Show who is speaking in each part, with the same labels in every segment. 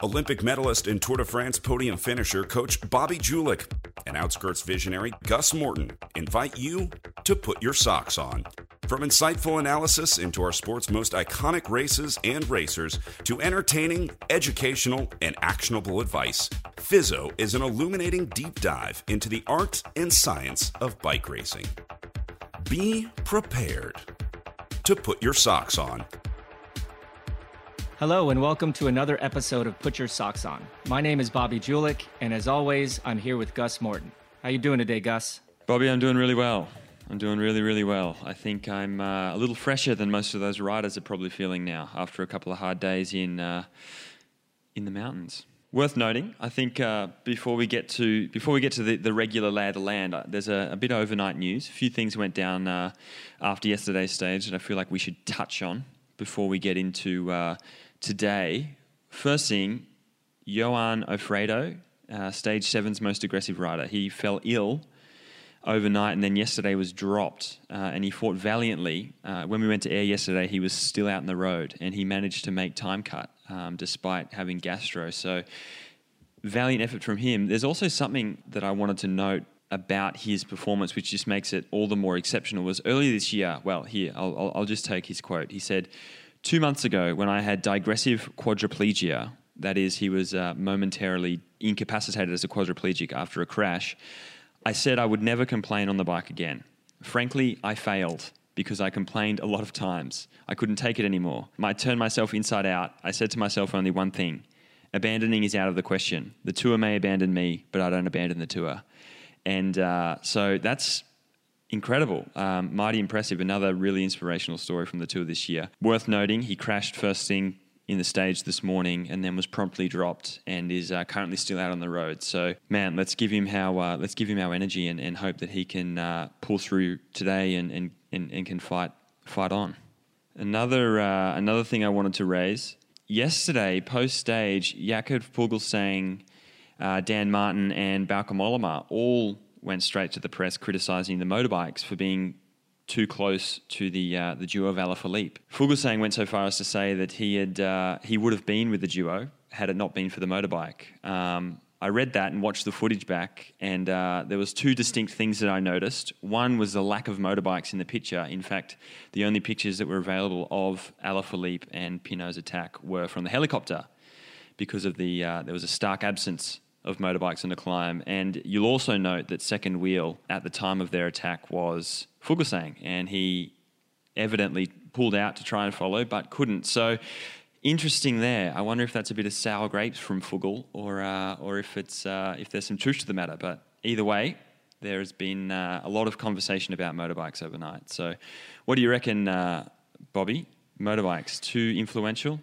Speaker 1: Olympic medalist and Tour de France podium finisher coach Bobby Julich and Outskirts visionary Gus Morton invite you to put your socks on. From insightful analysis into our sport's most iconic races and racers to entertaining, educational, and actionable advice, Fizzo is an illuminating deep dive into the art and science of bike racing. Be prepared to put your socks on.
Speaker 2: Hello, and welcome to another episode of Put Your Socks On. My name is Bobby Julich, and as always, I'm here with Gus Morton. How you doing today, Gus?
Speaker 3: Bobby, I'm doing really well. I'm doing really, really well. I think I'm uh, a little fresher than most of those riders are probably feeling now after a couple of hard days in uh, in the mountains. Worth noting, I think uh, before we get to before we get to the, the regular lay of the land, uh, there's a, a, bit of overnight news. A few things went down uh, after yesterday's stage that I feel like we should touch on before we get into uh, today, first thing, Yoann Offredo, uh, stage seven's most aggressive rider. He fell ill overnight and then yesterday was dropped uh, and he fought valiantly. Uh, when we went to air yesterday, he was still out in the road and he managed to make time cut um, despite having gastro. So, valiant effort from him. There's also something that I wanted to note about his performance, which just makes it all the more exceptional, was earlier this year. Well, here, I'll, I'll, I'll just take his quote. He said, two months ago when I had digressive quadriplegia, that is, he was uh, momentarily incapacitated as a quadriplegic after a crash, I said I would never complain on the bike again. Frankly, I failed because I complained a lot of times. I couldn't take it anymore. I turned myself inside out. I said to myself only one thing abandoning is out of the question. The tour may abandon me, but I don't abandon the tour. And uh, so that's incredible, um, mighty impressive. Another really inspirational story from the tour this year. Worth noting, he crashed first thing in the stage this morning and then was promptly dropped and is uh, currently still out on the road. So, man, let's give him how uh, let's give him our energy and, and hope that he can uh, pull through today and, and, and, and, can fight fight on. Another uh, another thing I wanted to raise yesterday post stage, Jakob Fuglsang, uh, Dan Martin, and Bauke Mollema all went straight to the press criticising the motorbikes for being too close to the uh, the duo of Alaphilippe. Fuglsang went so far as to say that he had uh, he would have been with the duo had it not been for the motorbike. Um, I read that and watched the footage back, and uh, there was two distinct things that I noticed. One was the lack of motorbikes in the picture. In fact, the only pictures that were available of Alaphilippe and Pinot's attack were from the helicopter, because of the uh, there was a stark absence of motorbikes in the climb. And you'll also note that second wheel at the time of their attack was Fuglsang, and he evidently pulled out to try and follow, but couldn't. So interesting there. I wonder if that's a bit of sour grapes from Fugl, or uh, or if it's uh, if there's some truth to the matter. But either way, there has been uh, a lot of conversation about motorbikes overnight. So, what do you reckon, uh, Bobby? Motorbikes too influential?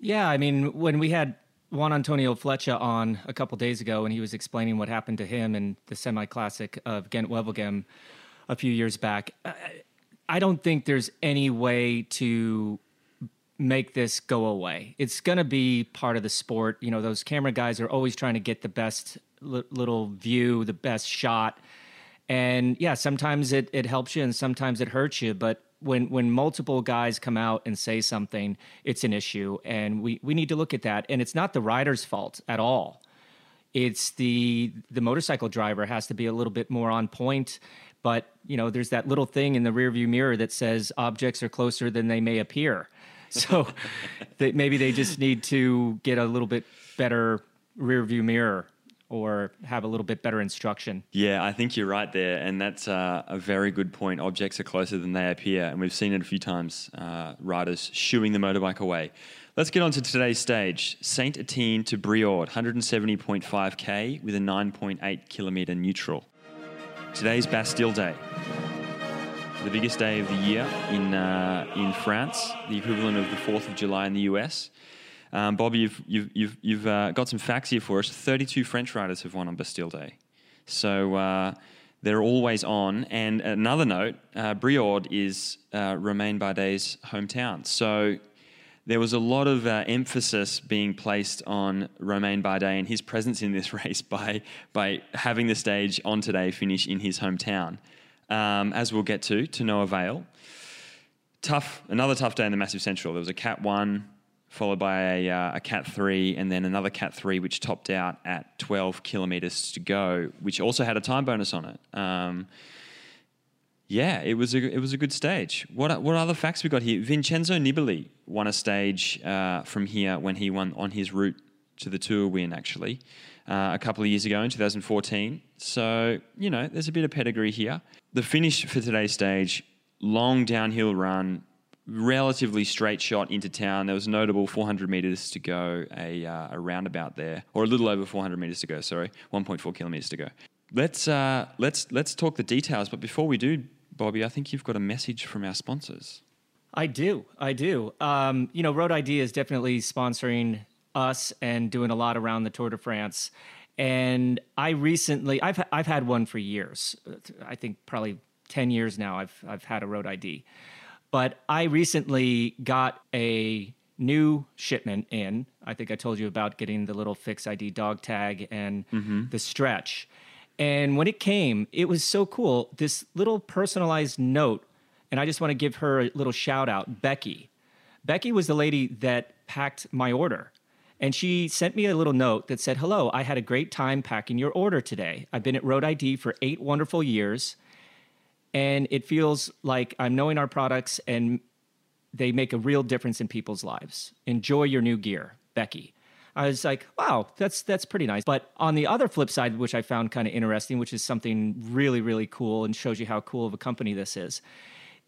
Speaker 2: Yeah, I mean, when we had Juan Antonio Flecha on a couple days ago, and he was explaining what happened to him in the semi classic of Ghent Wevelgem a few years back. I don't think there's any way to make this go away. It's going to be part of the sport. You know, those camera guys are always trying to get the best little view, the best shot. And yeah, sometimes it, it helps you and sometimes it hurts you, but when when multiple guys come out and say something, it's an issue, and we we need to look at that. And it's not the rider's fault at all. It's the the motorcycle driver has to be a little bit more on point. But you know, there's that little thing in the rearview mirror that says objects are closer than they may appear. So that maybe they just need to get a little bit better rearview mirror or have a little bit better instruction.
Speaker 3: Yeah, I think you're right there, and that's uh, a very good point. Objects are closer than they appear, and we've seen it a few times. Uh, riders shooing the motorbike away. Let's get on to today's stage. Saint Etienne to Brioude, 170.5k with a 9.8 kilometre neutral. Today's Bastille Day, the biggest day of the year in uh, in France, the equivalent of the 4th of July in the US. Um, Bobby, you've, you've, you've, you've uh, got some facts here for us. 32 French riders have won on Bastille Day. So uh, they're always on. And another note, uh, Brioude is uh, Romain Bardet's hometown. So there was a lot of uh, emphasis being placed on Romain Bardet and his presence in this race by, by having the stage on today finish in his hometown. Um, as we'll get to, to no avail. Tough, another tough day in the Massif Central. There was a Cat 1, followed by a, uh, a Cat 3, and then another Cat 3, which topped out at 12 kilometers to go, which also had a time bonus on it. Um, yeah, it was a it was a good stage. What what other facts we got here? Vincenzo Nibali won a stage uh, from here when he won on his route to the Tour win, actually, uh, a couple of years ago in 2014. So you know, there's a bit of pedigree here. The finish for today's stage, long downhill run, relatively straight shot into town. There was notable 400 meters to go, a, uh, a roundabout there, or a little over 400 meters to go. Sorry, 1.4 kilometers to go. Let's uh, let's let's talk the details. But before we do, Bobby, I think you've got a message from our sponsors.
Speaker 2: I do. I do. Um, you know, Road ID is definitely sponsoring us and doing a lot around the Tour de France. And I recently, I've I've had one for years. I think probably ten years now. I've I've had a Road ID, but I recently got a new shipment in. I think I told you about getting the little fix ID dog tag and mm-hmm. the stretch. And when it came, it was so cool. This little personalized note, and I just want to give her a little shout out Becky. Becky was the lady that packed my order. And she sent me a little note that said, Hello, I had a great time packing your order today. I've been at Road ID for eight wonderful years, and it feels like I'm knowing our products and they make a real difference in people's lives. Enjoy your new gear, Becky. I was like, wow, that's that's pretty nice. But on the other flip side, which I found kind of interesting, which is something really really cool and shows you how cool of a company this is,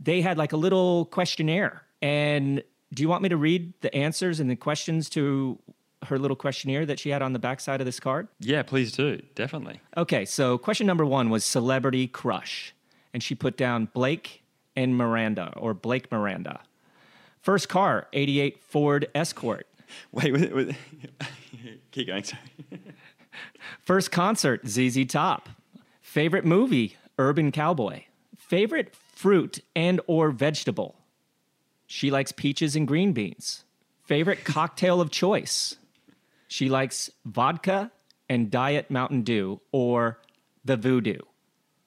Speaker 2: they had like a little questionnaire. And do you want me to read the answers and the questions to her little questionnaire that she had on the backside of this card?
Speaker 3: Yeah, please do. Definitely.
Speaker 2: Okay, so question number one was celebrity crush. And she put down Blake and Miranda or Blake Miranda. First car, 88 Ford Escort.
Speaker 3: Wait, wait, wait. keep going. Sorry.
Speaker 2: First concert, ZZ Top. Favorite movie, Urban Cowboy. Favorite fruit and or vegetable. She likes peaches and green beans. Favorite cocktail of choice. She likes vodka and diet Mountain Dew or the Voodoo.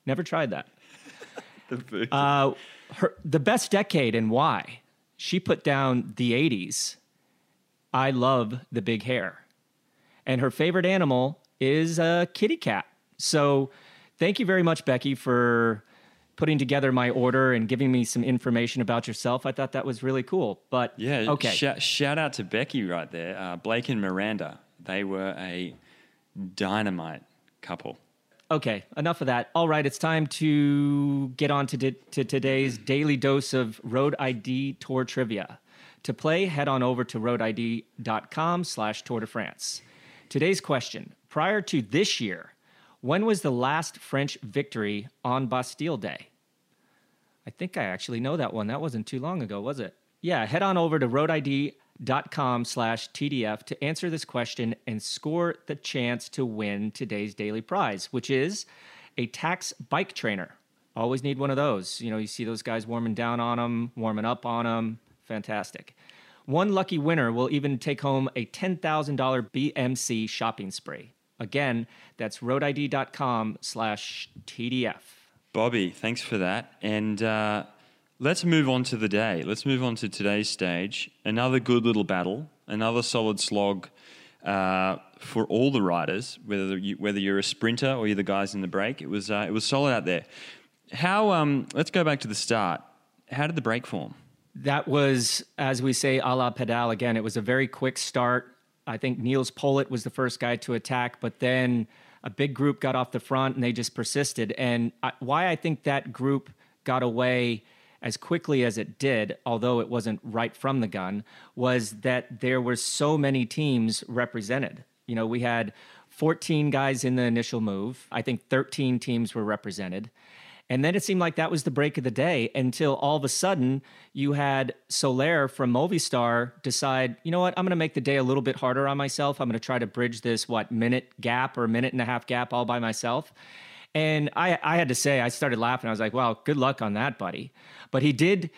Speaker 2: Never tried that. Uh, her, the best decade and why. She put down the 80s I love the big hair. And her favorite animal is a kitty cat. So thank you very much, Becky, for putting together my order and giving me some information about yourself. I thought that was really cool. But
Speaker 3: yeah,
Speaker 2: okay.
Speaker 3: Sh- shout out to Becky right there. Uh, Blake and Miranda, they were a dynamite couple.
Speaker 2: Okay, enough of that. All right, it's time to get on to, di- to today's daily dose of Road ID Tour trivia. To play, head on over to roadid.com slash Tour de France. Today's question, prior to this year, when was the last French victory on Bastille Day? I think I actually know that one. That wasn't too long ago, was it? Yeah, head on over to roadid.com slash TDF to answer this question and score the chance to win today's daily prize, which is a Tacx bike trainer. Always need one of those. You know, you see those guys warming down on them, warming up on them. Fantastic. One lucky winner will even take home a $10,000 BMC shopping spree. Again, that's roadid.com slash TDF.
Speaker 3: Bobby, thanks for that. And uh, let's move on to the day. Let's move on to today's stage. Another good little battle, another solid slog uh, for all the riders, whether you, whether you're a sprinter or you're the guys in the break. It was uh, it was solid out there. How? Um, let's go back to the start. How did the break form?
Speaker 2: That was, as we say, a la pedal again. It was a very quick start. I think Nils Politt was the first guy to attack, but then a big group got off the front and they just persisted. And I, why I think that group got away as quickly as it did, although it wasn't right from the gun, was that there were so many teams represented. You know, we had 14 guys in the initial move. I think 13 teams were represented. And then it seemed like that was the break of the day until all of a sudden you had Soler from Movistar decide, you know what, I'm going to make the day a little bit harder on myself. I'm going to try to bridge this, what, minute gap or minute and a half gap all by myself. And I, I had to say, I started laughing. I was like, well, good luck on that, buddy. But he did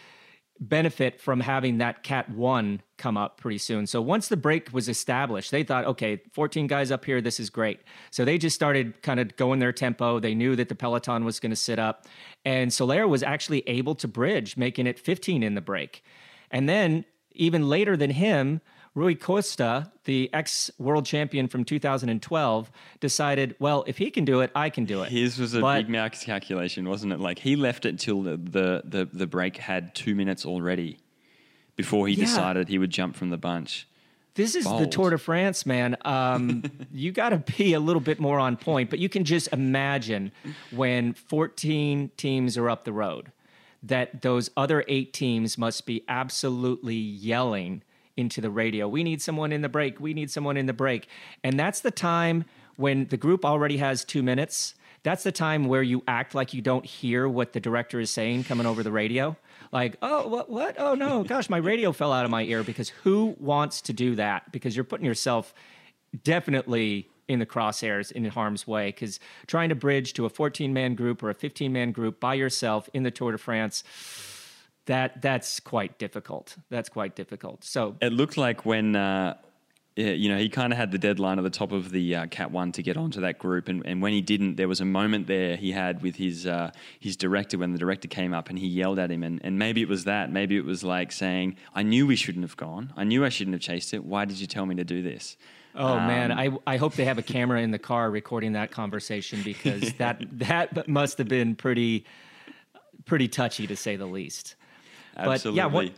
Speaker 2: benefit from having that cat one come up pretty soon. So once the break was established, they thought, okay, 14 guys up here, this is great. So they just started kind of going their tempo. They knew that the peloton was going to sit up, and Soler was actually able to bridge, making it 15 in the break. And then even later than him, Rui Costa, the ex world champion from 2012, decided, well, if he can do it, I can do it.
Speaker 3: His was a
Speaker 2: But-
Speaker 3: big mouth calculation, wasn't it? Like he left it till the, the, the, the break had two minutes already before he
Speaker 2: Yeah.
Speaker 3: decided he would jump from the bunch.
Speaker 2: This is the Tour de France, man. Um, you got to be a little bit more on point, but you can just imagine when 14 teams are up the road that those other eight teams must be absolutely yelling into the radio. We need someone in the break. We need someone in the break. And that's the time when the group already has two minutes. That's the time where you act like you don't hear what the director is saying coming over the radio. Like, oh, what, what? Oh, no, gosh, my radio fell out of my ear. Because who wants to do that? Because you're putting yourself definitely in the crosshairs in harm's way because trying to bridge to a 14 man group or a 15 man group by yourself in the Tour de France that that's quite difficult. That's quite difficult. So
Speaker 3: It looked like when, uh, you know, he kind of had the deadline at the top of the uh, Cat One to get onto that group, and, and when he didn't, there was a moment there he had with his uh, his director when the director came up and he yelled at him, and, and maybe it was that, maybe it was like saying, "I knew we shouldn't have gone, I knew I shouldn't have chased it. Why did you tell me to do this?"
Speaker 2: oh man.
Speaker 3: Um,
Speaker 2: I, I hope they have a camera in the car recording that conversation because that that must have been pretty pretty touchy to say the least but yeah what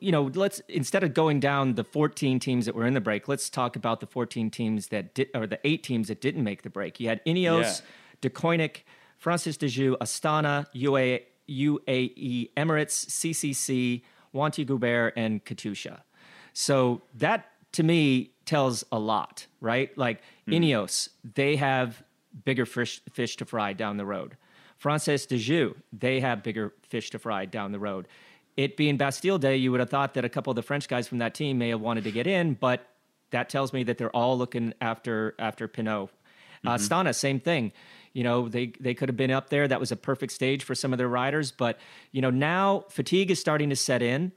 Speaker 2: you know, let's instead of going down the 14 teams that were in the break, let's talk about the 14 teams that did, or the eight teams that didn't make the break. You had Ineos, De Koenig, Française des Jeux, Astana, UAE, UAE Emirates, CCC, Wanty Gobert, and Katusha. So that to me tells a lot, right? Like hmm. Ineos, they have bigger fish, fish to fry down the road. Française des Jeux, they have bigger fish to fry down the road. It being Bastille Day, you would have thought that a couple of the French guys from that team may have wanted to get in, but that tells me that they're all looking after after Pinot. Uh, Stana, same thing. You know, they they could have been up there. That was a perfect stage for some of their riders, but you know now fatigue is starting to set in,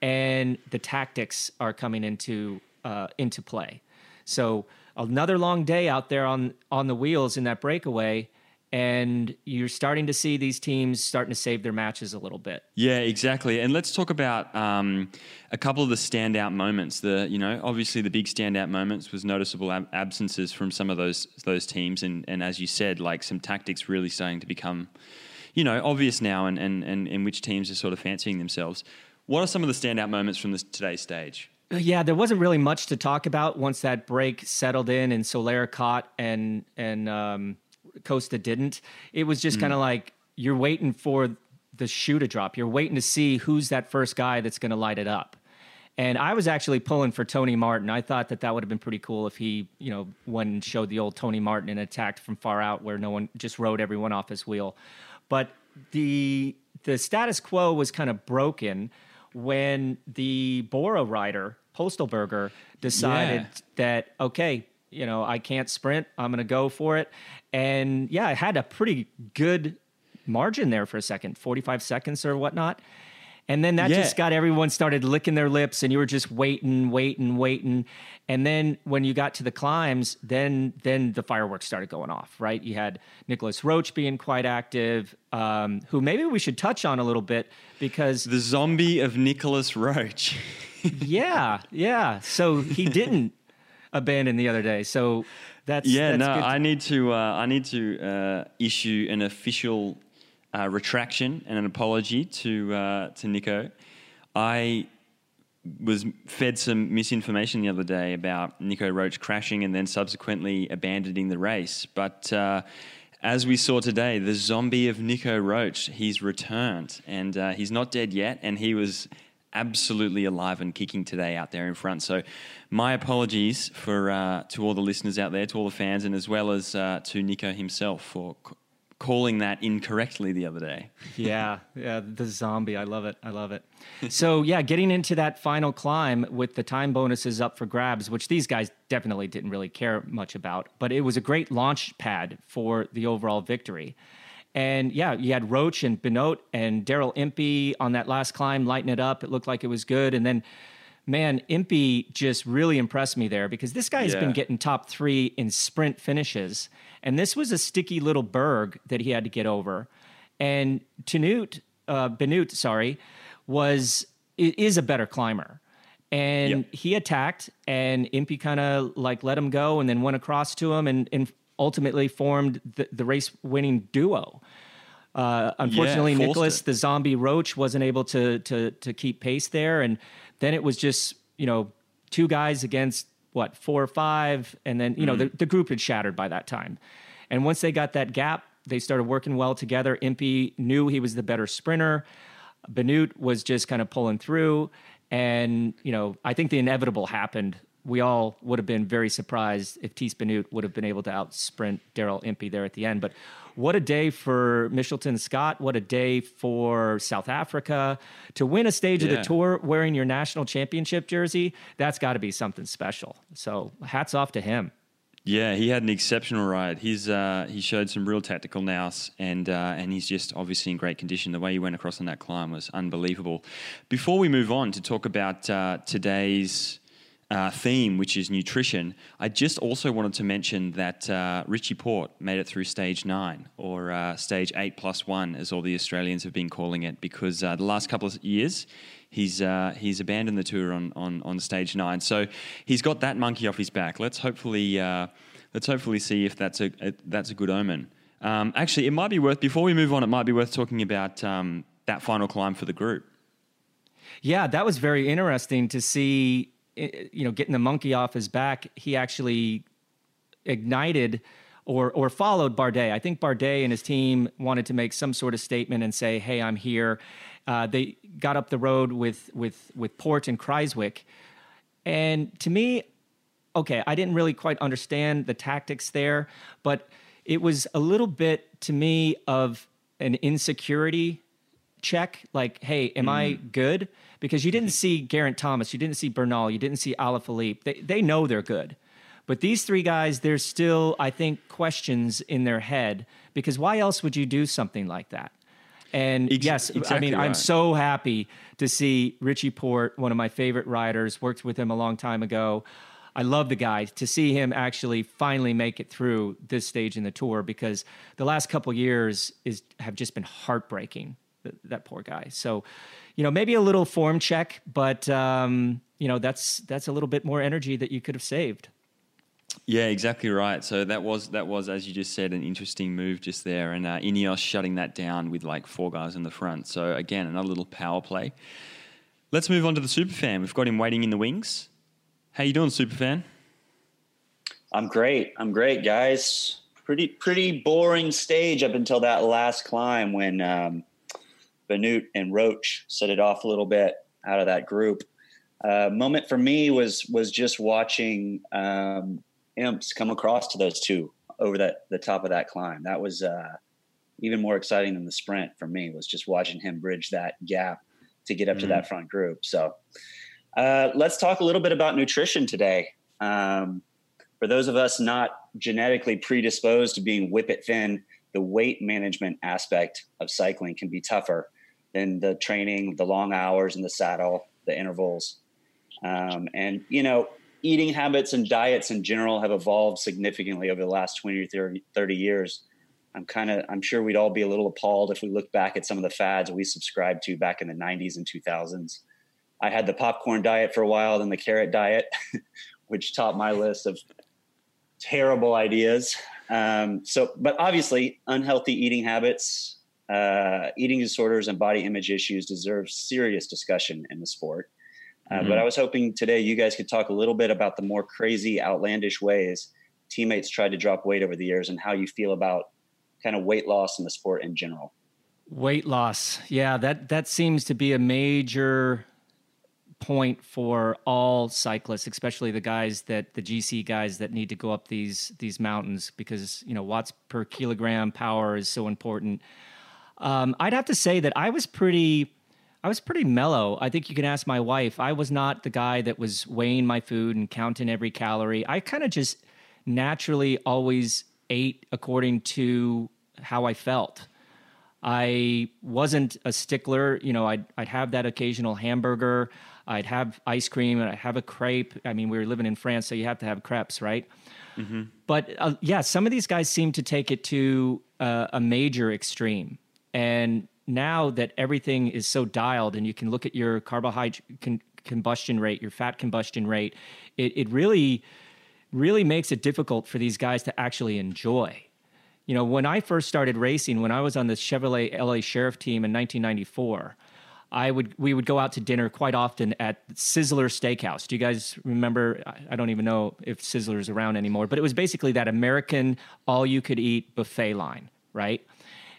Speaker 2: and the tactics are coming into uh, into play. So another long day out there on on the wheels in that breakaway, and you're starting to see these teams starting to save their matches a little bit.
Speaker 3: Yeah, exactly. And let's talk about um, a couple of the standout moments. The you know obviously the big standout moments was noticeable ab- absences from some of those those teams, and and as you said, like some tactics really starting to become you know obvious now, and and and in which teams are sort of fancying themselves. What are some of the standout moments from this today's stage?
Speaker 2: Yeah, there wasn't really much to talk about once that break settled in and Soler caught and and um, Costa didn't. It was just kind of mm. like you're waiting for the shoe to drop. You're waiting to see who's that first guy that's going to light it up. And I was actually pulling for Tony Martin. I thought that that would have been pretty cool if he, you know, went and showed the old Tony Martin and attacked from far out where no one just rode everyone off his wheel. But the the status quo was kind of broken when the Bora rider Pöstlberger decided
Speaker 3: Yeah.
Speaker 2: that okay, you know, I can't sprint. I'm going to go for it. And yeah, I had a pretty good margin there for a second, 45 seconds or whatnot. And then that
Speaker 3: Yeah.
Speaker 2: just got everyone started licking their lips and you were just waiting, waiting, waiting. And then when you got to the climbs, then then the fireworks started going off, right? You had Nicolas Roche being quite active, um, who maybe we should touch on a little bit because
Speaker 3: The zombie of Nicolas Roche.
Speaker 2: yeah, yeah. So he didn't abandon the other day. So that's
Speaker 3: Yeah,
Speaker 2: that's
Speaker 3: no,
Speaker 2: good
Speaker 3: I need to. Uh, I need to uh, issue an official uh, retraction and an apology to uh, to Nico. I was fed some misinformation the other day about Nico Roche crashing and then subsequently abandoning the race, but. Uh, as we saw today, the zombie of Nico Roche, he's returned and uh, he's not dead yet. And he was absolutely alive and kicking today out there in front. So, my apologies for uh, to all the listeners out there, to all the fans, and as well as uh, to Nico himself for c- calling that incorrectly the other day.
Speaker 2: yeah, yeah, the zombie. I love it. I love it. So yeah, getting into that final climb with the time bonuses up for grabs, which these guys definitely didn't really care much about, but it was a great launch pad for the overall victory. And yeah, you had Roche and Benoot and Daryl Impey on that last climb, lighting it up. It looked like it was good. And then, man, Impey just really impressed me there because this guy has been getting top three in sprint finishes. And this was a sticky little berg that he had to get over. And Tanut, uh, sorry, was is a better climber. and
Speaker 3: Yep.
Speaker 2: he attacked, and Impey kind of like let him go, and then went across to him, and, and ultimately formed the, the race winning duo. Uh, unfortunately,
Speaker 3: forced
Speaker 2: Nicholas,
Speaker 3: it.
Speaker 2: the zombie roach, wasn't able to to to keep pace there, and then it was just you know two guys against what four or five, and then you know the, the group had shattered by that time. And once they got that gap, they started working well together. Impey knew he was the better sprinter. Benoot was just kind of pulling through, and you know I think the inevitable happened. We all would have been very surprised if Tiesj Benoot would have been able to out sprint Daryl Impey there at the end. But what a day for Mitchelton Scott! What a day for South Africa to win a stage of the tour wearing your national championship jersey. That's got to be something special. So hats off to him.
Speaker 3: Yeah, he had an exceptional ride. He's uh, he showed some real tactical nous, and uh, and he's just obviously in great condition. The way he went across on that climb was unbelievable. Before we move on to talk about uh, today's uh, theme, which is nutrition, I just also wanted to mention that uh, Richie Porte made it through stage nine, or uh, stage eight plus one, as all the Australians have been calling it, because uh, the last couple of years he's uh, he's abandoned the tour on, on on stage nine. So he's got that monkey off his back. Let's hopefully uh, let's hopefully see if that's a, a that's a good omen. Um, actually, it might be worth before we move on. It might be worth talking about um, that final climb for the group.
Speaker 2: Yeah, that was very interesting to see. You know, getting the monkey off his back, he actually ignited or or followed Bardet. I think Bardet and his team wanted to make some sort of statement and say, "Hey, I'm here." Uh, they got up the road with with with Porte and Kruijswijk, and to me, okay, I didn't really quite understand the tactics there, but it was a little bit to me of an insecurity check. Like, hey, am I mm. good? Because you didn't mm-hmm. see Geraint Thomas, you didn't see Bernal, you didn't see Alaphilippe. They they know they're good. But these three guys, there's still, I think, questions in their head because why else would you do something like that? And
Speaker 3: Ex-
Speaker 2: yes, I
Speaker 3: exactly
Speaker 2: mean, I'm so happy to see Richie Porte, one of my favorite riders, worked with him a long time ago. I love the guy to see him actually finally make it through this stage in the tour because the last couple years is have just been heartbreaking. Th- That poor guy. So, you know, maybe a little form check, but um, you know, that's that's a little bit more energy that you could have saved.
Speaker 3: Yeah, exactly right. So that was that was, as you just said, an interesting move just there, and uh, Ineos shutting that down with like four guys in the front. So again, another little power play. Let's move on to the superfan. We've got him waiting in the wings. How you doing, superfan?
Speaker 4: I'm great. I'm great, guys. Pretty pretty boring stage up until that last climb when um, Benoot and Roche set it off a little bit out of that group. Uh, moment for me was was just watching um, Imps come across to those two over that the top of that climb. That was uh, even more exciting than the sprint for me. Was just watching him bridge that gap to get up to that front group. So uh, let's talk a little bit about nutrition today. Um, for those of us not genetically predisposed to being whippet thin, the weight management aspect of cycling can be tougher than the training, the long hours in the saddle, the intervals. Um, and, you know, eating habits and diets in general have evolved significantly over the last 20 or 30, 30 years. I'm kind of, I'm sure we'd all be a little appalled if we look back at some of the fads we subscribed to back in the 90s and 2000s. I had the popcorn diet for a while, then the carrot diet, which topped my list of terrible ideas. Um, so, but obviously, unhealthy eating habits, uh, eating disorders, and body image issues deserve serious discussion in the sport. Uh, But I was hoping today you guys could talk a little bit about the more crazy, outlandish ways teammates tried to drop weight over the years and how you feel about kind of weight loss in the sport in general.
Speaker 2: Weight loss. Yeah, that that seems to be a major point for all cyclists, especially the guys that the GC guys that need to go up these these mountains because you know watts per kilogram power is so important. Um, I'd have to say that I was pretty. I was pretty mellow. I think you can ask my wife. I was not the guy that was weighing my food and counting every calorie. I kind of just naturally always ate according to how I felt. I wasn't a stickler. You know, I'd, I'd have that occasional hamburger. I'd have ice cream and I'd have a crepe. I mean, we were living in France, so you have to have crepes, right? But uh, yeah, some of these guys seem to take it to uh, a major extreme. And now that everything is so dialed and you can look at your carbohydrate, can, combustion rate, your fat combustion rate, it, it really, really makes it difficult for these guys to actually enjoy. You know, when I first started racing, when I was on the Chevrolet LA Sheriff team in 1994, I would we would go out to dinner quite often at Sizzler Steakhouse. Do you guys remember? I don't even know if Sizzler's around anymore, but it was basically that American all you could eat buffet line, right?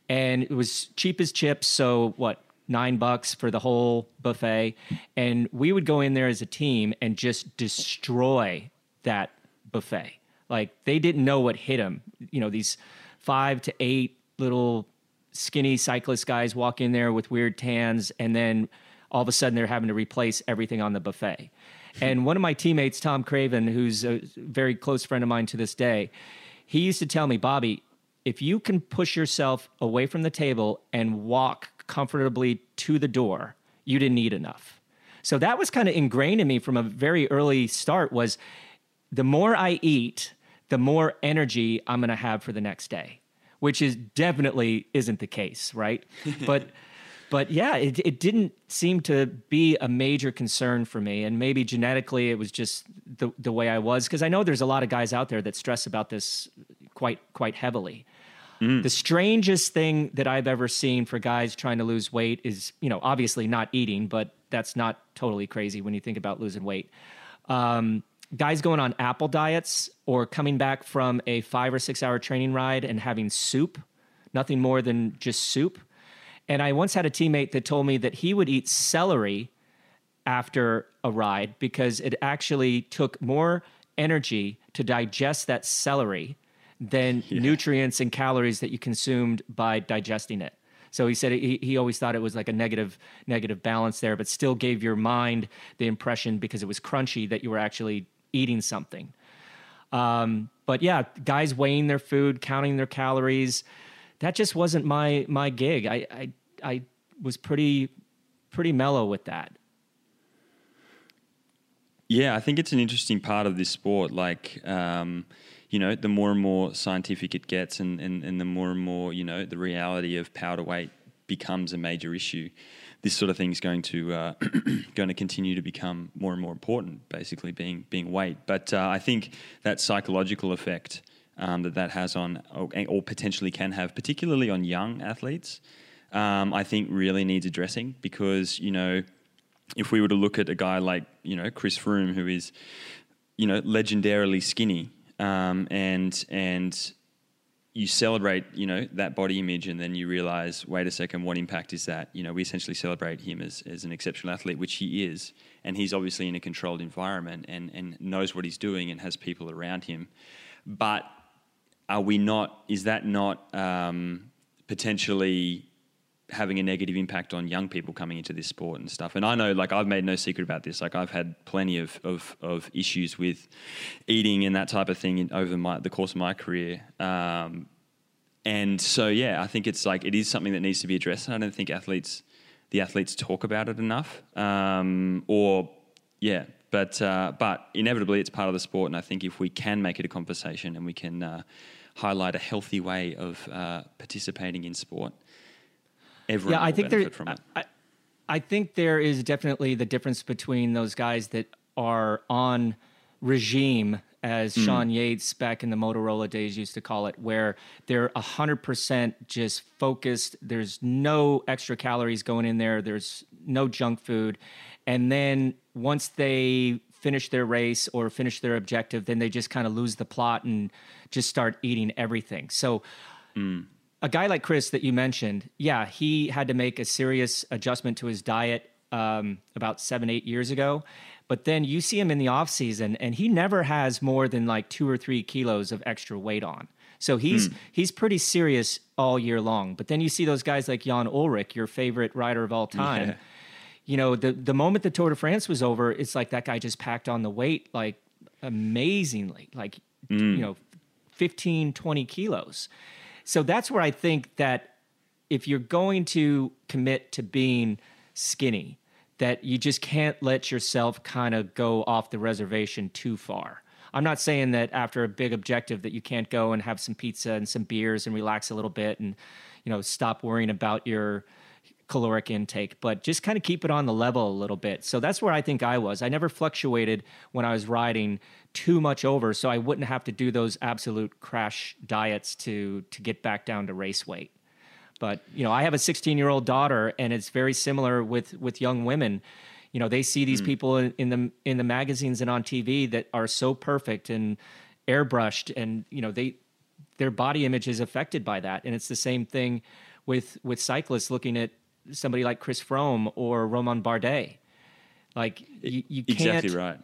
Speaker 2: And it was cheap as chips, so what? Nine bucks for the whole buffet. And we would go in there as a team and just destroy that buffet. Like they didn't know what hit them. You know, these five to eight little skinny cyclist guys walk in there with weird tans, and then all of a sudden they're having to replace everything on the buffet. And one of my teammates, Tom Craven, who's a very close friend of mine to this day, he used to tell me, Bobby, if you can push yourself away from the table and walk comfortably to the door, you didn't eat enough. So that was kind of ingrained in me from a very early start was the more I eat, the more energy I'm going to have for the next day which is definitely isn't the case, right? but but yeah, it, it didn't seem to be a major concern for me. And maybe genetically it was just the, the way I was. Because I know there's a lot of guys out there that stress about this quite quite heavily. Mm. The strangest thing that I've ever seen for guys trying to lose weight is, you know, obviously not eating, but that's not totally crazy when you think about losing weight. Um, guys going on apple diets or coming back from a five or six hour training ride and having soup, nothing more than just soup. And I once had a teammate that told me that he would eat celery after a ride because it actually took more energy to digest that celery than yeah. nutrients and calories that you consumed by digesting it. So he said he, he always thought it was like a negative negative balance there, but still gave your mind the impression because it was crunchy that you were actually eating something. Um, but yeah, guys weighing their food, counting their calories, that just wasn't my my gig. I I, I was pretty pretty mellow with that.
Speaker 3: Yeah, I think it's an interesting part of this sport. Like, um, you know, the more and more scientific it gets, and, and, and the more and more, you know, the reality of powder weight becomes a major issue this sort of thing is going to uh, going to continue to become more and more important. Basically, being being weight, but uh, I think that psychological effect um, that that has on, or, or, potentially can have, particularly on young athletes, um, I think really needs addressing because you know if we were to look at a guy like you know Chris Froome, who is you know legendarily skinny um, and and you celebrate, you know, that body image, and then you realize, wait a second, what impact is that? You know, we essentially celebrate him as, as an exceptional athlete, which he is, and he's obviously in a controlled environment and, and knows what he's doing and has people around him. But are we not? Is that not um, potentially having a negative impact on young people coming into this sport and stuff. And I know, like, I've made no secret about this. Like, I've had plenty of, of, of issues with eating and that type of thing in, over my, the course of my career. Um, and so, yeah, I think it's like, it is something that needs to be addressed. And I don't think athletes, the athletes talk about it enough. Um, or, yeah, but, uh, but inevitably it's part of the sport. And I think if we can make it a conversation and we can uh, highlight a healthy way of uh, participating in sport, everyone yeah, I think there, from it.
Speaker 2: I, I think there is definitely the difference between those guys that are on regime as mm. Sean Yates back in the Motorola days used to call it, where they're 100% just focused. There's no extra calories going in there, there's no junk food. And then once they finish their race or finish their objective, then they just kind of lose the plot and just start eating everything. So, mm a guy like Chris that you mentioned, yeah, he had to make a serious adjustment to his diet um, about seven, eight years ago. But then you see him in the off season, and he never has more than like two or three kilos of extra weight on. So he's mm. he's pretty serious all year long. But then you see those guys like Jan Ullrich, your favorite rider of all time. Yeah. You know, the the moment the Tour de France was over, it's like that guy just packed on the weight like amazingly, like mm. you know, 15, 20 kilos. So that's where I think that if you're going to commit to being skinny, that you just can't let yourself kind of go off the reservation too far. I'm not saying that after a big objective that you can't go and have some pizza and some beers and relax a little bit and you know stop worrying about your caloric intake, but just kind of keep it on the level a little bit. So that's where I think I was. I never fluctuated when I was riding too much over, so I wouldn't have to do those absolute crash diets to to get back down to race weight. But you know, I have a 16 year old daughter, and it's very similar with with young women. You know, they see these mm. people in, in the in the magazines and on TV that are so perfect and airbrushed, and you know, they their body image is affected by that, and it's the same thing with with cyclists looking at somebody like Chris Froome or Romain Bardet. Like you, you can't
Speaker 3: exactly right.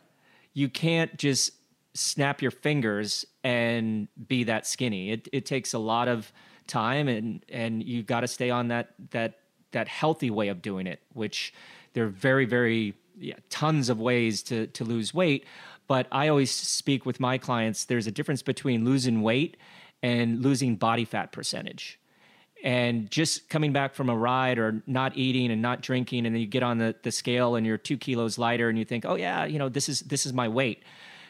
Speaker 2: You can't just snap your fingers and be that skinny. It it takes a lot of time and and you've got to stay on that that that healthy way of doing it, which there are very very yeah, tons of ways to to lose weight. But I always speak with my clients. There's a difference between losing weight and losing body fat percentage and just coming back from a ride or not eating and not drinking and then you get on the, the scale and you're two kilos lighter and you think oh yeah you know this is this is my weight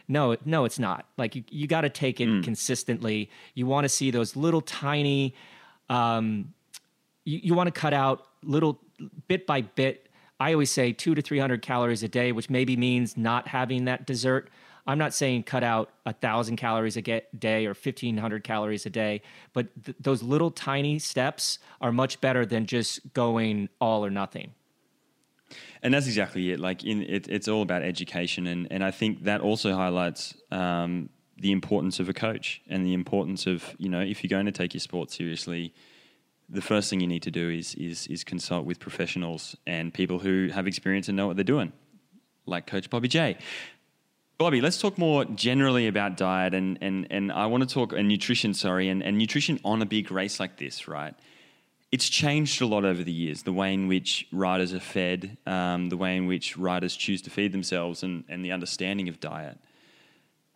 Speaker 2: no no it's not like you, you got to take it mm. consistently you want to see those little tiny um, you, you want to cut out little bit by bit i always say two to 300 calories a day which maybe means not having that dessert I'm not saying cut out a thousand calories a day or 1500 calories a day, but th- those little tiny steps are much better than just going all or nothing.
Speaker 3: And that's exactly it. Like in it, it's all about education, and and I think that also highlights um, the importance of a coach and the importance of you know if you're going to take your sport seriously, the first thing you need to do is is is consult with professionals and people who have experience and know what they're doing, like Coach Bobby J. Bobby, let's talk more generally about diet and, and, and I want to talk and nutrition, sorry, and, and nutrition on a big race like this, right? It's changed a lot over the years, the way in which riders are fed, um, the way in which riders choose to feed themselves, and, and the understanding of diet.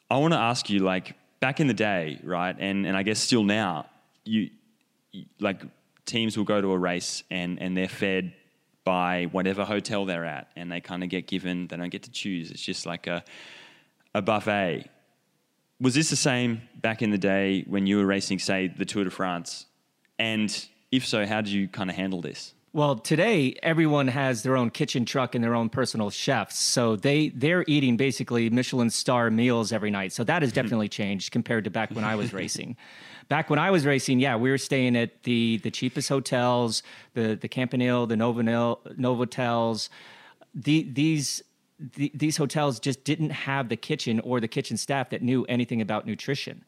Speaker 3: I want to ask you, like, back in the day, right, and, and I guess still now, you, like, teams will go to a race and, and they're fed by whatever hotel they're at, and they kind of get given, they don't get to choose. It's just like a, a buffet. Was this the same back in the day when you were racing, say, the Tour de France? And if so, how did you kind of handle this?
Speaker 2: Well, today everyone has their own kitchen truck and their own personal chefs, so they they're eating basically Michelin star meals every night. So that has definitely changed compared to back when I was racing. Back when I was racing, yeah, we were staying at the the cheapest hotels, the the Campanile, the Novotel, Novotels. The, these the, these hotels just didn't have the kitchen or the kitchen staff that knew anything about nutrition.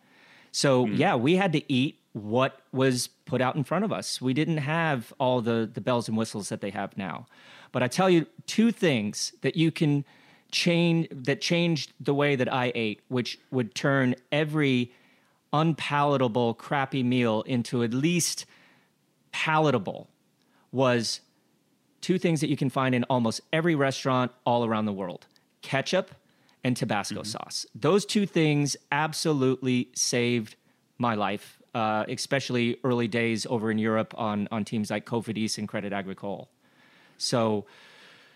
Speaker 2: So mm. yeah, we had to eat what was put out in front of us. We didn't have all the the bells and whistles that they have now. But I tell you two things that you can change that changed the way that I ate, which would turn every unpalatable crappy meal into at least palatable was two things that you can find in almost every restaurant all around the world ketchup and Tabasco mm-hmm. sauce. Those two things absolutely saved my life, uh, especially early days over in Europe on, on teams like Cofidis and Credit Agricole. So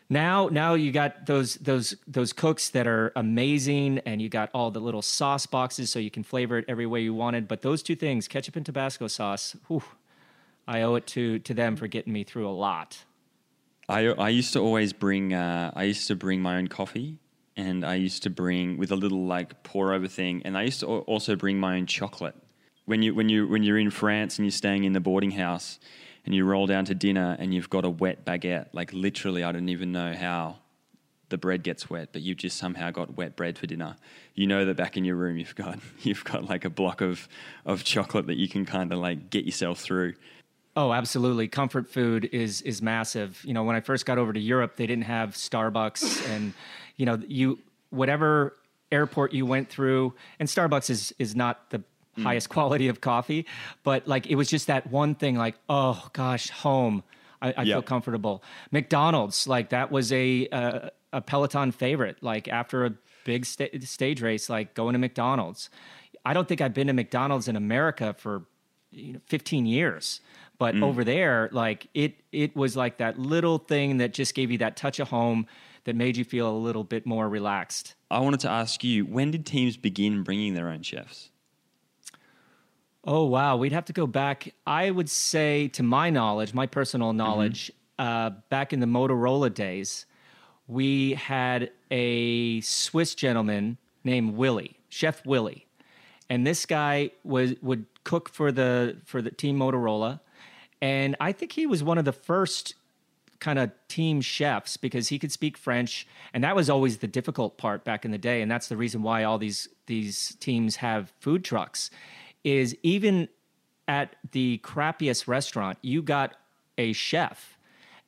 Speaker 2: now, now you got those those those cooks that are amazing, and you got all the little sauce boxes, so you can flavor it every way you wanted. But those two things, ketchup and Tabasco sauce, whew, I owe it to to them for getting me through a lot.
Speaker 3: I I used to always bring uh, I used to bring my own coffee and I used to bring with a little like pour over thing and I used to also bring my own chocolate. When you when you when you're in France and you're staying in the boarding house and you roll down to dinner and you've got a wet baguette, like literally I don't even know how the bread gets wet, but you've just somehow got wet bread for dinner. You know that back in your room you've got you've got like a block of of chocolate that you can kind of like get yourself through.
Speaker 2: Oh, absolutely. Comfort food is is massive. You know, when I first got over to Europe, they didn't have Starbucks and you know, you whatever airport you went through and Starbucks is is not the mm. highest quality of coffee, but like it was just that one thing like, oh gosh, home. I, I yep. feel comfortable. McDonald's, like that was a uh, a Peloton favorite. Like after a big sta- stage race, like going to McDonald's. I don't think I've been to McDonald's in America for you know 15 years. But mm. over there, like it, it was like that little thing that just gave you that touch of home that made you feel a little bit more relaxed.
Speaker 3: I wanted to ask you, when did teams begin bringing their own chefs?
Speaker 2: Oh wow, we'd have to go back. I would say, to my knowledge, my personal mm-hmm. knowledge, uh, back in the Motorola days, we had a Swiss gentleman named Willie, Chef Willie, and this guy was would cook for the for the team Motorola, and I think he was one of the first kind of team chefs because he could speak French, and that was always the difficult part back in the day, and that's the reason why all these these teams have food trucks, is even at the crappiest restaurant, you got a chef.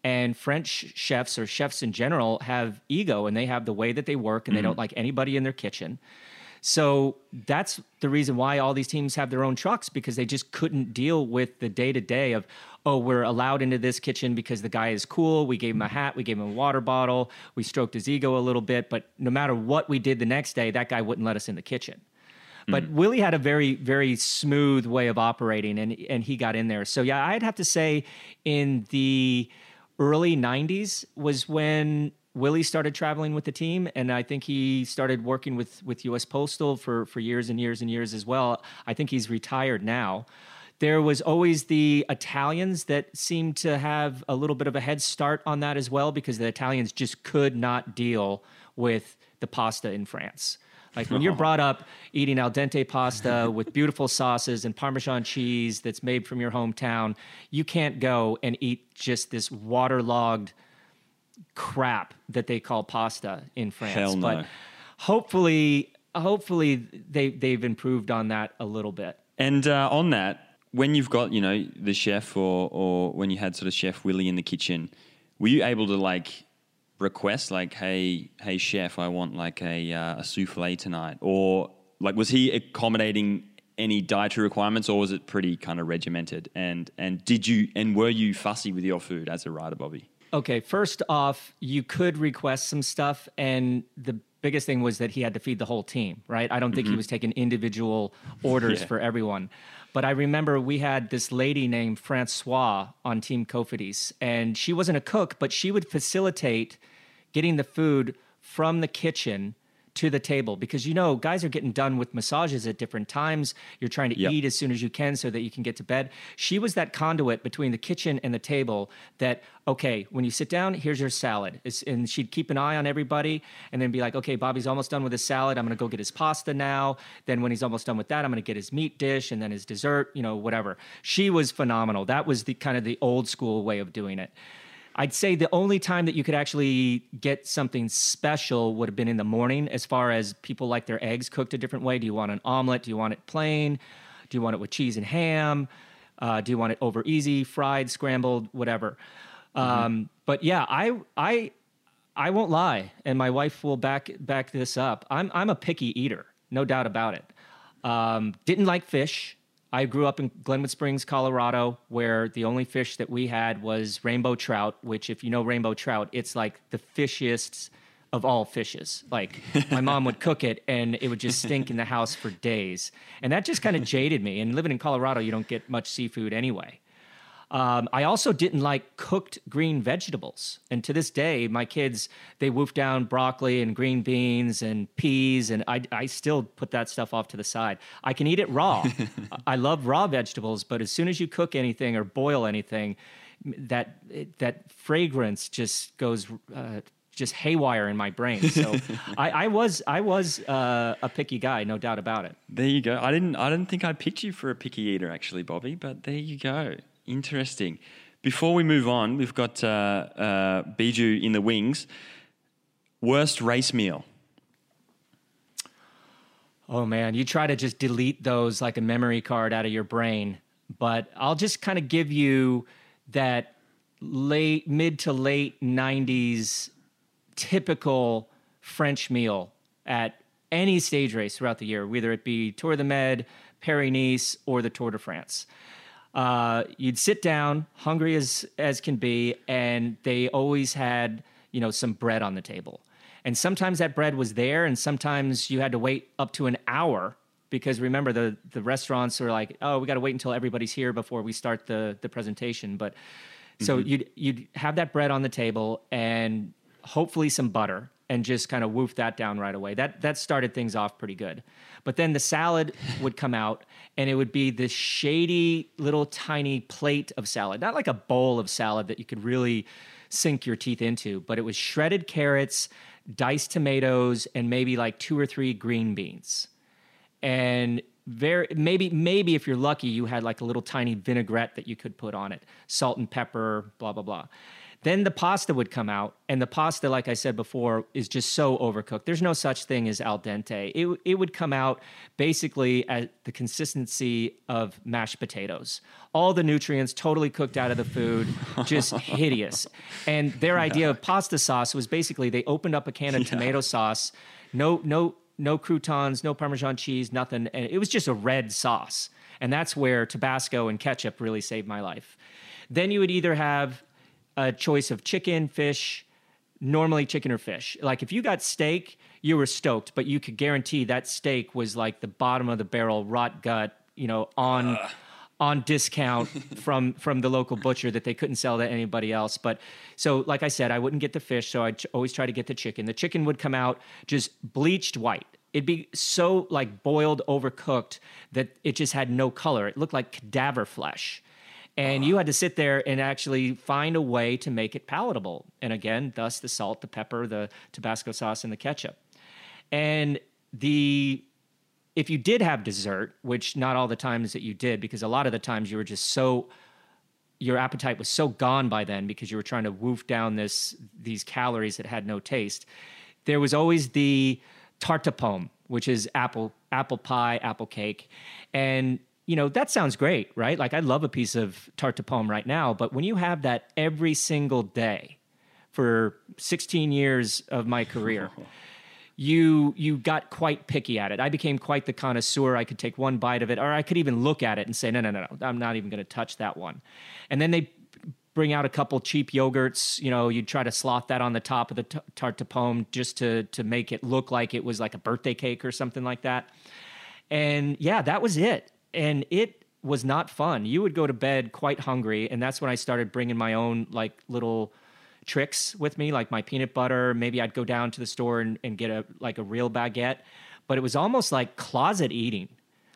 Speaker 2: And French chefs or chefs in general have ego and they have the way that they work and mm-hmm. they don't like anybody in their kitchen. So that's the reason why all these teams have their own trucks because they just couldn't deal with the day to day of, oh, we're allowed into this kitchen because the guy is cool. We gave him a hat, we gave him a water bottle, we stroked his ego a little bit. But no matter what we did the next day, that guy wouldn't let us in the kitchen. But mm. Willie had a very, very smooth way of operating, and and he got in there. So yeah, I'd have to say, in the early '90s was when Willie started traveling with the team, and I think he started working with with U.S. Postal for for years and years and years as well. I think he's retired now. There was always the Italians that seemed to have a little bit of a head start on that as well, because the Italians just could not deal with the pasta in France. Like when you're brought up eating al dente pasta with beautiful sauces and Parmesan cheese that's made from your hometown, you can't go and eat just this waterlogged crap that they call pasta in France.
Speaker 3: Hell no.
Speaker 2: But hopefully, hopefully they they've improved on that a little bit.
Speaker 3: And uh, on that, when you've got you know the chef or or when you had sort of Chef Willie in the kitchen, were you able to like request like, "Hey, hey, chef, I want like a, uh, a souffle tonight," or like was he accommodating any dietary requirements, or was it pretty kind of regimented? And and did you and were you fussy with your food as a writer, Bobby?
Speaker 2: Okay, first off, you could request some stuff, and the biggest thing was that he had to feed the whole team, right? I don't think mm-hmm. he was taking individual orders yeah. for everyone. But I remember we had this lady named Francois on Team Cofidis, and she wasn't a cook, but she would facilitate getting the food from the kitchen to the table because you know guys are getting done with massages at different times. You're trying to yep. eat as soon as you can so that you can get to bed. She was that conduit between the kitchen and the table that okay when you sit down here's your salad. And she'd keep an eye on everybody and then be like okay bobby's almost done with his salad. I'm going to go get his pasta now. Then when he's almost done with that i'm going to get his meat dish and then his dessert you know whatever. She was phenomenal. That was the kind of the old school way of doing it I'd say the only time that you could actually get something special would have been in the morning, as far as people like their eggs cooked a different way. Do you want an omelet? Do you want it plain? Do you want it with cheese and ham? Uh, do you want it over easy, fried, scrambled, whatever? Mm-hmm. Um, but yeah, I I I won't lie, and my wife will back back this up. I'm I'm a picky eater, no doubt about it. Um, didn't like fish. I grew up in Glenwood Springs, Colorado, where the only fish that we had was rainbow trout, which, if you know rainbow trout, it's like the fishiest of all fishes. Like my mom would cook it and it would just stink in the house for days. And that just kind of jaded me. And living in Colorado, you don't get much seafood anyway. Um, I also didn't like cooked green vegetables, and to this day, my kids they wolf down broccoli and green beans and peas, and I, I still put that stuff off to the side. I can eat it raw. I love raw vegetables, but as soon as you cook anything or boil anything, that that fragrance just goes. Uh, just haywire in my brain. So I, I, was I was uh, a picky guy, no doubt about it.
Speaker 3: There you go. I didn't I didn't think I picked you for a picky eater, actually, Bobby. But there you go. Interesting. Before we move on, we've got uh, uh, Bijou in the wings. Worst race meal.
Speaker 2: Oh man, you try to just delete those like a memory card out of your brain, but I'll just kind of give you that late mid to late 90s typical French meal at any stage race throughout the year, whether it be Tour de Med, Paris Nice, or the Tour de France. Uh, you'd sit down, hungry as as can be, and they always had you know some bread on the table. And sometimes that bread was there, and sometimes you had to wait up to an hour because remember the the restaurants are like, oh, we got to wait until everybody's here before we start the the presentation. But so mm-hmm. you'd you'd have that bread on the table and hopefully some butter. And just kind of woof that down right away. That that started things off pretty good. But then the salad would come out and it would be this shady little tiny plate of salad, not like a bowl of salad that you could really sink your teeth into, but it was shredded carrots, diced tomatoes, and maybe like two or three green beans. And very maybe maybe if you're lucky you had like a little tiny vinaigrette that you could put on it salt and pepper blah blah blah then the pasta would come out, and the pasta, like I said before, is just so overcooked. There's no such thing as al dente. It, it would come out basically at the consistency of mashed potatoes. All the nutrients totally cooked out of the food, just hideous. And their idea of pasta sauce was basically they opened up a can of yeah. tomato sauce, no, no, no croutons, no Parmesan cheese, nothing. And it was just a red sauce. And that's where Tabasco and ketchup really saved my life. Then you would either have a choice of chicken, fish, normally chicken or fish. Like if you got steak, you were stoked, but you could guarantee that steak was like the bottom of the barrel, rot gut, you know, on on discount from from the local butcher that they couldn't sell to anybody else. But so, like I said, I wouldn't get the fish, so I'd always try to get the chicken. The chicken would come out just bleached white. It'd be so like boiled, overcooked that it just had no color. It looked like cadaver flesh and you had to sit there and actually find a way to make it palatable. And again, thus the salt, the pepper, the Tabasco sauce, and the ketchup. And the if you did have dessert, which not all the times that you did, because a lot of the times you were just so your appetite was so gone by then because you were trying to woof down this these calories that had no taste. There was always the tarte pomme, which is apple apple pie, apple cake, and you know, that sounds great, right? Like I love a piece of tarte pomme right now, but when you have that every single day for 16 years of my career, you you got quite picky at it. I became quite the connoisseur. I could take one bite of it, or I could even look at it and say, no, no, no, no I'm not even going to touch that one. And then they bring out a couple cheap yogurts. You know, you'd try to sloth that on the top of the t- tarte pomme just to to make it look like it was like a birthday cake or something like that. And yeah, that was it and it was not fun. You would go to bed quite hungry, and that's when I started bringing my own like little tricks with me, like my peanut butter. Maybe I'd go down to the store and, and get a like a real baguette, but it was almost like closet eating.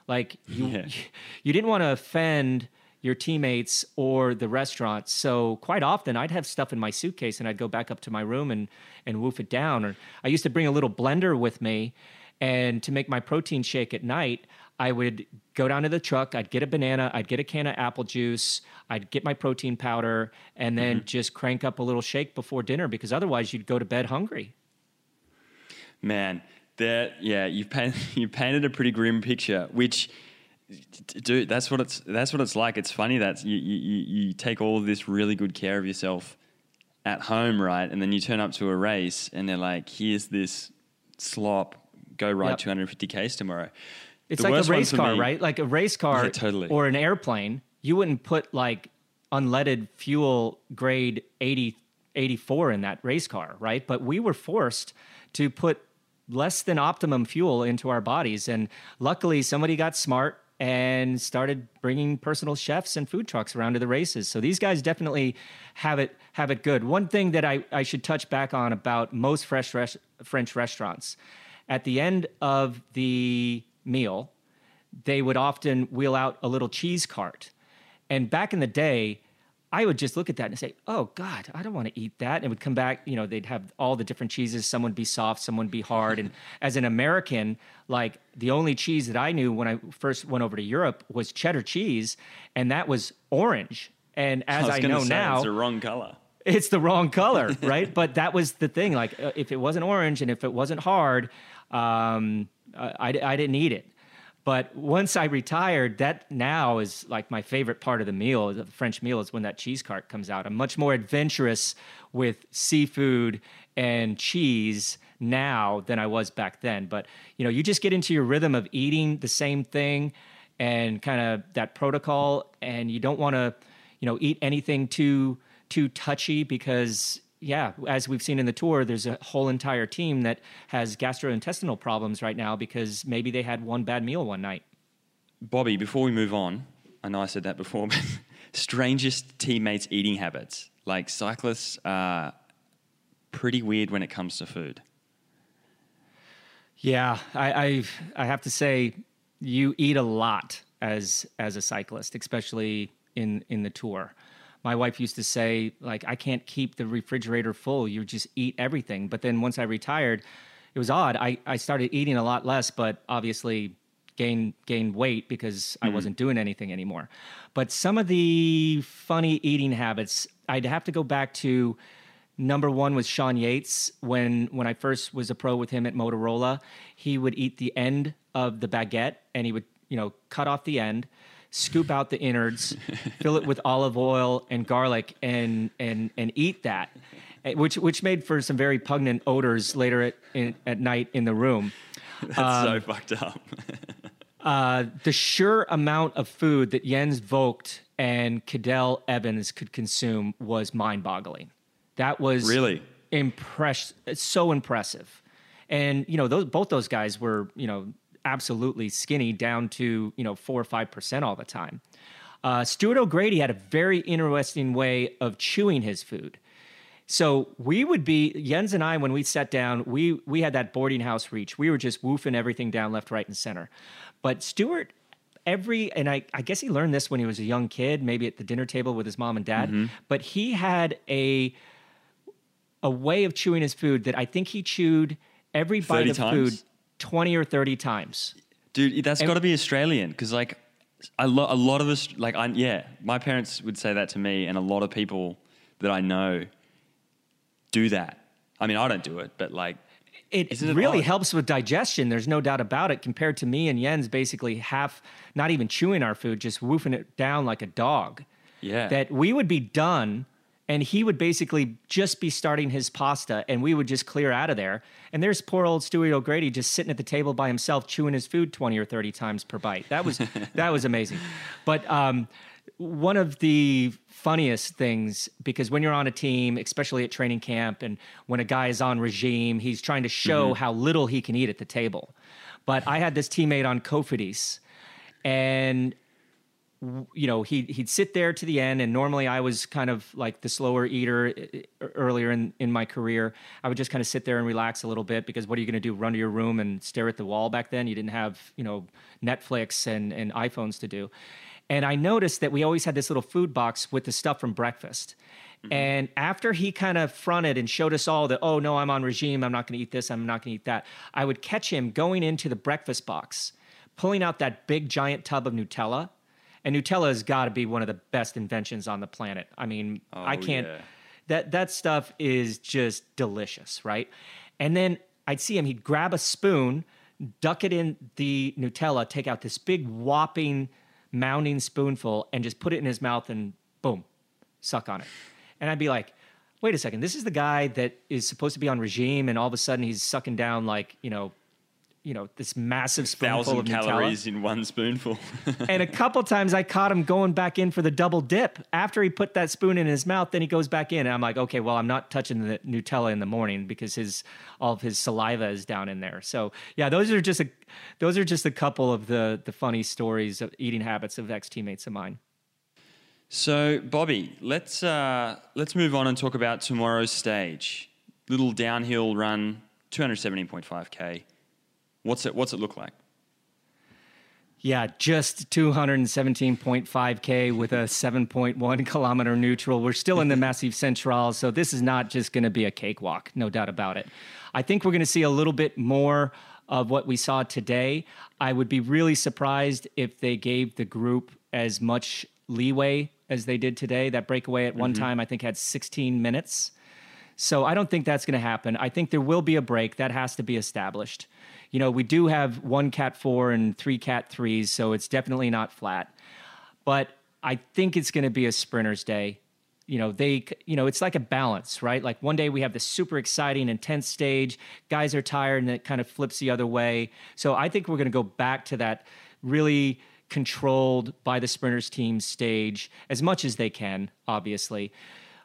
Speaker 2: Like you, yeah. you didn't want to offend your teammates or the restaurant. So quite often I'd have stuff in my suitcase and I'd go back up to my room and and woof it down. Or I used to bring a little blender with me and to make my protein shake at night, I would go down to the truck, I'd get a banana, I'd get a can of apple juice, I'd get my protein powder, and then mm-hmm. just crank up a little shake before dinner because otherwise you'd go to bed hungry.
Speaker 3: Man, that yeah, you've painted, you painted a pretty grim picture, which dude, that's what it's that's what it's like. It's funny that you, you, you take all of this really good care of yourself at home, right? And then you turn up to a race and they're like, here's this slop, go ride yep. 250 Ks tomorrow.
Speaker 2: It's the like a race car, me, right? Like a race car
Speaker 3: yeah, totally.
Speaker 2: or an airplane. You wouldn't put like unleaded fuel grade 80, 84 in that race car, right? But we were forced to put less than optimum fuel into our bodies. And luckily, somebody got smart and started bringing personal chefs and food trucks around to the races. So these guys definitely have it have it good. One thing that I, I should touch back on about most fresh res- French restaurants, at the end of the meal, they would often wheel out a little cheese cart. And back in the day, I would just look at that and say, "Oh God, I don't want to eat that." And it would come back, you know, they'd have all the different cheeses. Some would be soft, some would be hard. and as an American, like the only cheese that I knew when I first went over to Europe was cheddar cheese, and that was orange. And as I, I know
Speaker 3: say,
Speaker 2: now,
Speaker 3: it's the wrong color.
Speaker 2: It's the wrong color, right? but that was the thing. Like, uh, if it wasn't orange and if it wasn't hard, um, I, I didn't eat it. But once I retired, that now is like my favorite part of the meal. The French meal is when that cheese cart comes out. I'm much more adventurous with seafood and cheese now than I was back then. But you know, you just get into your rhythm of eating the same thing and kind of that protocol, and you don't want to, you know, eat anything too too touchy because yeah, as we've seen in the tour, there's a whole entire team that has gastrointestinal problems right now because maybe they had one bad meal one night.
Speaker 3: Bobby, before we move on, I know I said that before, but strangest teammates' eating habits. Like cyclists are pretty weird when it comes to food.
Speaker 2: Yeah, I, I I have to say, you eat a lot as as a cyclist, especially in in the tour. My wife used to say, like, I can't keep the refrigerator full. You just eat everything. But then once I retired, it was odd. I, I started eating a lot less, but obviously gain gained weight because mm-hmm. I wasn't doing anything anymore. But some of the funny eating habits, I'd have to go back to number one was Sean Yates. When when I first was a pro with him at Motorola, he would eat the end of the baguette and he would, you know, cut off the end, scoop out the innards, fill it with olive oil and garlic and and and eat that. Eh, which which made for some very pungent odors later at in, at night in the room.
Speaker 3: That's um, so fucked up.
Speaker 2: uh, the sheer amount of food that Jens Vogt and Cadel Evans could consume was mind-boggling. That was
Speaker 3: really
Speaker 2: impress so impressive. And you know, those both those guys were you know absolutely skinny down to you know four or five percent all the time. Uh, Stuart O'Grady had a very interesting way of chewing his food. So we would be Jens and I when we sat down, we we had that boarding house reach. We were just woofing everything down left, right, and center. But Stuart, every and I, I guess he learned this when he was a young kid, maybe at the dinner table with his mom and dad. Mm-hmm. But he had a a way of chewing his food that I think he chewed every bite of times? food twenty or thirty times.
Speaker 3: Dude, that's got to be Australian because like a lot, a lot of us, like I, yeah, my parents would say that to me, and a lot of people that I know do that. I mean, I don't do it, but like,
Speaker 2: it, it really odd? helps with digestion. There's no doubt about it. Compared to me and Jens, basically half, not even chewing our food, just woofing it down like a dog.
Speaker 3: Yeah.
Speaker 2: That we would be done, and he would basically just be starting his pasta, and we would just clear out of there. And there's poor old Stewie O'Grady just sitting at the table by himself, chewing his food twenty or thirty times per bite. That was that was amazing. But um, one of the funniest things because when you're on a team, especially at training camp, and when a guy is on regime, he's trying to show mm-hmm. how little he can eat at the table. But I had this teammate on Cofidis and you know he he'd sit there to the end and normally i was kind of like the slower eater earlier in in my career i would just kind of sit there and relax a little bit because what are you going to do run to your room and stare at the wall back then you didn't have you know netflix and and iphones to do and I noticed that we always had this little food box with the stuff from breakfast. Mm-hmm. And after he kind of fronted and showed us all that, oh, no, I'm on regime. I'm not going to eat this. I'm not going to eat that. I would catch him going into the breakfast box, pulling out that big giant tub of Nutella. And Nutella has got to be one of the best inventions on the planet. I mean, oh, I can't. Yeah. That that stuff is just delicious, right? And then I'd see him. He'd grab a spoon, duck it in the Nutella, take out this big whopping mounding spoonful and just put it in his mouth and boom, suck on it. And I'd be like, wait a second, this is the guy that is supposed to be on regime, and all of a sudden he's sucking down like you know you know this massive spoonful
Speaker 3: thousand
Speaker 2: of
Speaker 3: calories
Speaker 2: Nutella.
Speaker 3: in one spoonful.
Speaker 2: and a couple times I caught him going back in for the double dip after he put that spoon in his mouth. Then he goes back in, and I'm like, okay, well, I'm not touching the Nutella in the morning because his all of his saliva is down in there. So yeah, those are just a those are just a couple of the the funny stories of eating habits of ex teammates of mine.
Speaker 3: So Bobby, let's uh, let's move on and talk about tomorrow's stage. Little downhill run, 217.5k What's it What's it look like?
Speaker 2: Yeah, just 217.5K with a 7.1 kilometer neutral. We're still in the Massif Central, so this is not just going to be a cakewalk, no doubt about it. I think we're going to see a little bit more of what we saw today. I would be really surprised if they gave the group as much leeway as they did today. That breakaway at one mm-hmm. time, I think, had 16 minutes. So I don't think that's going to happen. I think there will be a break that has to be established you know, we do have one cat four and three cat threes, so it's definitely not flat. But I think it's going to be a sprinter's day. You know, they, you know, it's like a balance, right? Like one day we have this super exciting, intense stage, guys are tired, and it kind of flips the other way. So I think we're going to go back to that really controlled by the sprinters team stage as much as they can, obviously.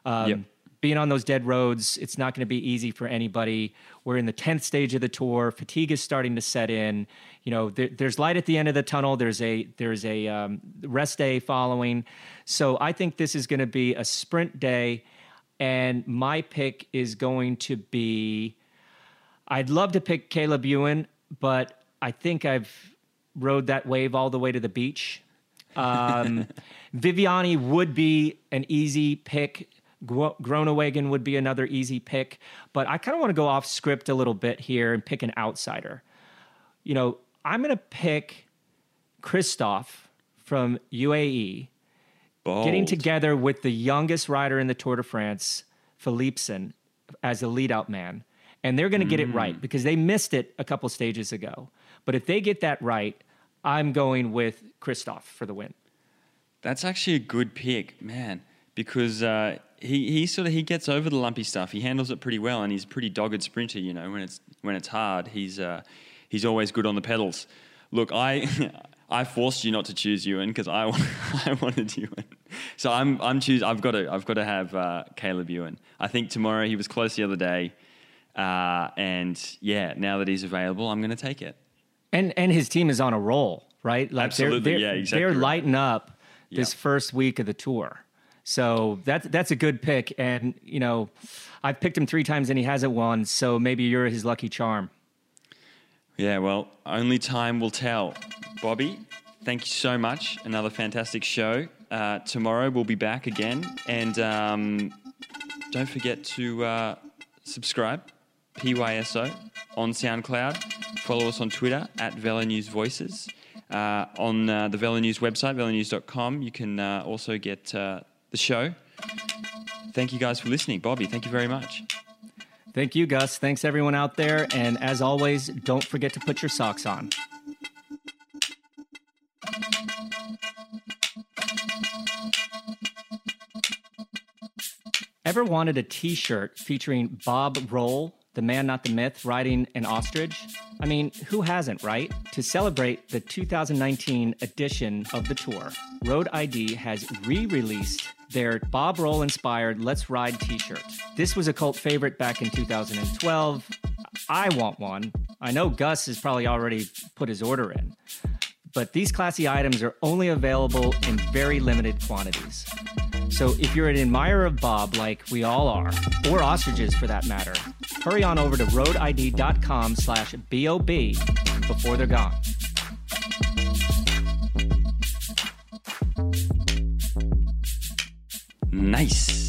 Speaker 2: Um, yep being on those dead roads, it's not going to be easy for anybody. We're in the 10th stage of the tour. Fatigue is starting to set in. You know, there, there's light at the end of the tunnel. There's a there's a um, rest day following. So I think this is going to be a sprint day, and my pick is going to be. I'd love to pick Caleb Ewan, but I think I've rode that wave all the way to the beach. Um, Viviani would be an easy pick. Groenewegen would be another easy pick, but I kind of want to go off script a little bit here and pick an outsider. You know, I'm going to pick Kristoff from UAE,
Speaker 3: Bold.
Speaker 2: getting together with the youngest rider in the Tour de France, Philipsen, as a lead out man. And they're going to get it right because they missed it a couple stages ago. But if they get that right, I'm going with Kristoff for the win.
Speaker 3: That's actually a good pick, man, because uh, he, he sort of he gets over the lumpy stuff. He handles it pretty well, and he's a pretty dogged sprinter. You know, when it's when it's hard, he's uh, he's always good on the pedals. Look, I I forced you not to choose Ewan because I I wanted Ewan, so I'm I'm choose I've got to I've got to have uh, Caleb Ewan. I think tomorrow he was close the other day, uh, and yeah, now that he's available, I'm going to take it.
Speaker 2: And and his team is on a roll, right?
Speaker 3: Like Absolutely,
Speaker 2: they're, they're,
Speaker 3: yeah, exactly.
Speaker 2: They're
Speaker 3: right.
Speaker 2: lighting up this yeah. first week of the tour. So that's that's a good pick, and you know, I've picked him three times and he hasn't won. So maybe you're his lucky charm.
Speaker 3: Yeah, well, only time will tell. Bobby, thank you so much. Another fantastic show. Uh, tomorrow we'll be back again, and um, don't forget to uh, subscribe. PYSO on SoundCloud. Follow us on Twitter at Velo News Voices. Uh, on uh, the Velo News website, velonews.com, you can uh, also get uh, the show. Thank you guys for listening. Bobby, thank you very much.
Speaker 2: Thank you, Gus. Thanks, everyone out there. And as always, don't forget to put your socks on. Ever wanted a t shirt featuring Bob Roll the man, not the myth, riding an ostrich. I mean, who hasn't, right? To celebrate the 2019 edition of the tour, Road ID has re released their Bob Roll inspired Let's Ride t shirt. This was a cult favorite back in 2012. I want one. I know Gus has probably already put his order in, but these classy items are only available in very limited quantities. So if you're an admirer of Bob, like we all are, or ostriches for that matter, hurry on over to roadid.com slash BOB before they're gone.
Speaker 3: Nice.